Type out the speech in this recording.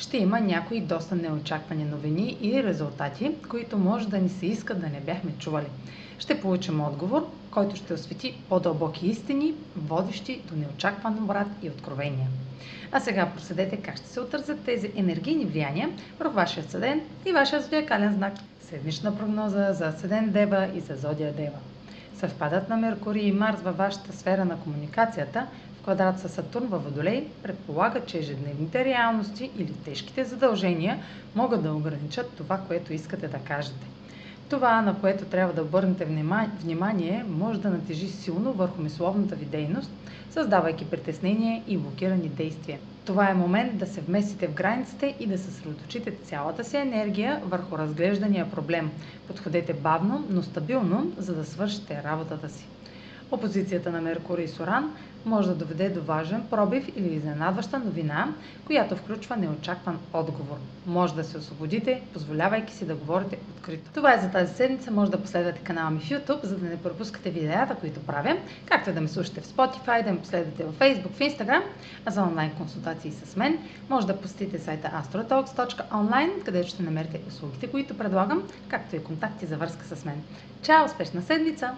ще има някои доста неочаквани новини и резултати, които може да ни се иска да не бяхме чували. Ще получим отговор, който ще освети по-дълбоки истини, водещи до неочакван обрат и откровения. А сега проследете как ще се отразят тези енергийни влияния върху вашия съден и вашия зодиакален знак. Седмична прогноза за Седен Дева и за Зодия Дева. Съвпадат на Меркурий и Марс във вашата сфера на комуникацията квадрат със Сатурн във Водолей предполага, че ежедневните реалности или тежките задължения могат да ограничат това, което искате да кажете. Това, на което трябва да обърнете внимание, може да натежи силно върху мисловната ви дейност, създавайки притеснение и блокирани действия. Това е момент да се вместите в границите и да съсредоточите цялата си енергия върху разглеждания проблем. Подходете бавно, но стабилно, за да свършите работата си. Опозицията на Меркурий и Соран може да доведе до важен пробив или изненадваща новина, която включва неочакван отговор. Може да се освободите, позволявайки си да говорите открито. Това е за тази седмица. Може да последвате канала ми в YouTube, за да не пропускате видеята, които правя, както да ме слушате в Spotify, да ме последвате в Facebook, в Instagram, а за онлайн консултации с мен може да посетите сайта astrotalks.online, където ще намерите услугите, които предлагам, както и контакти за връзка с мен. Чао! Успешна седмица!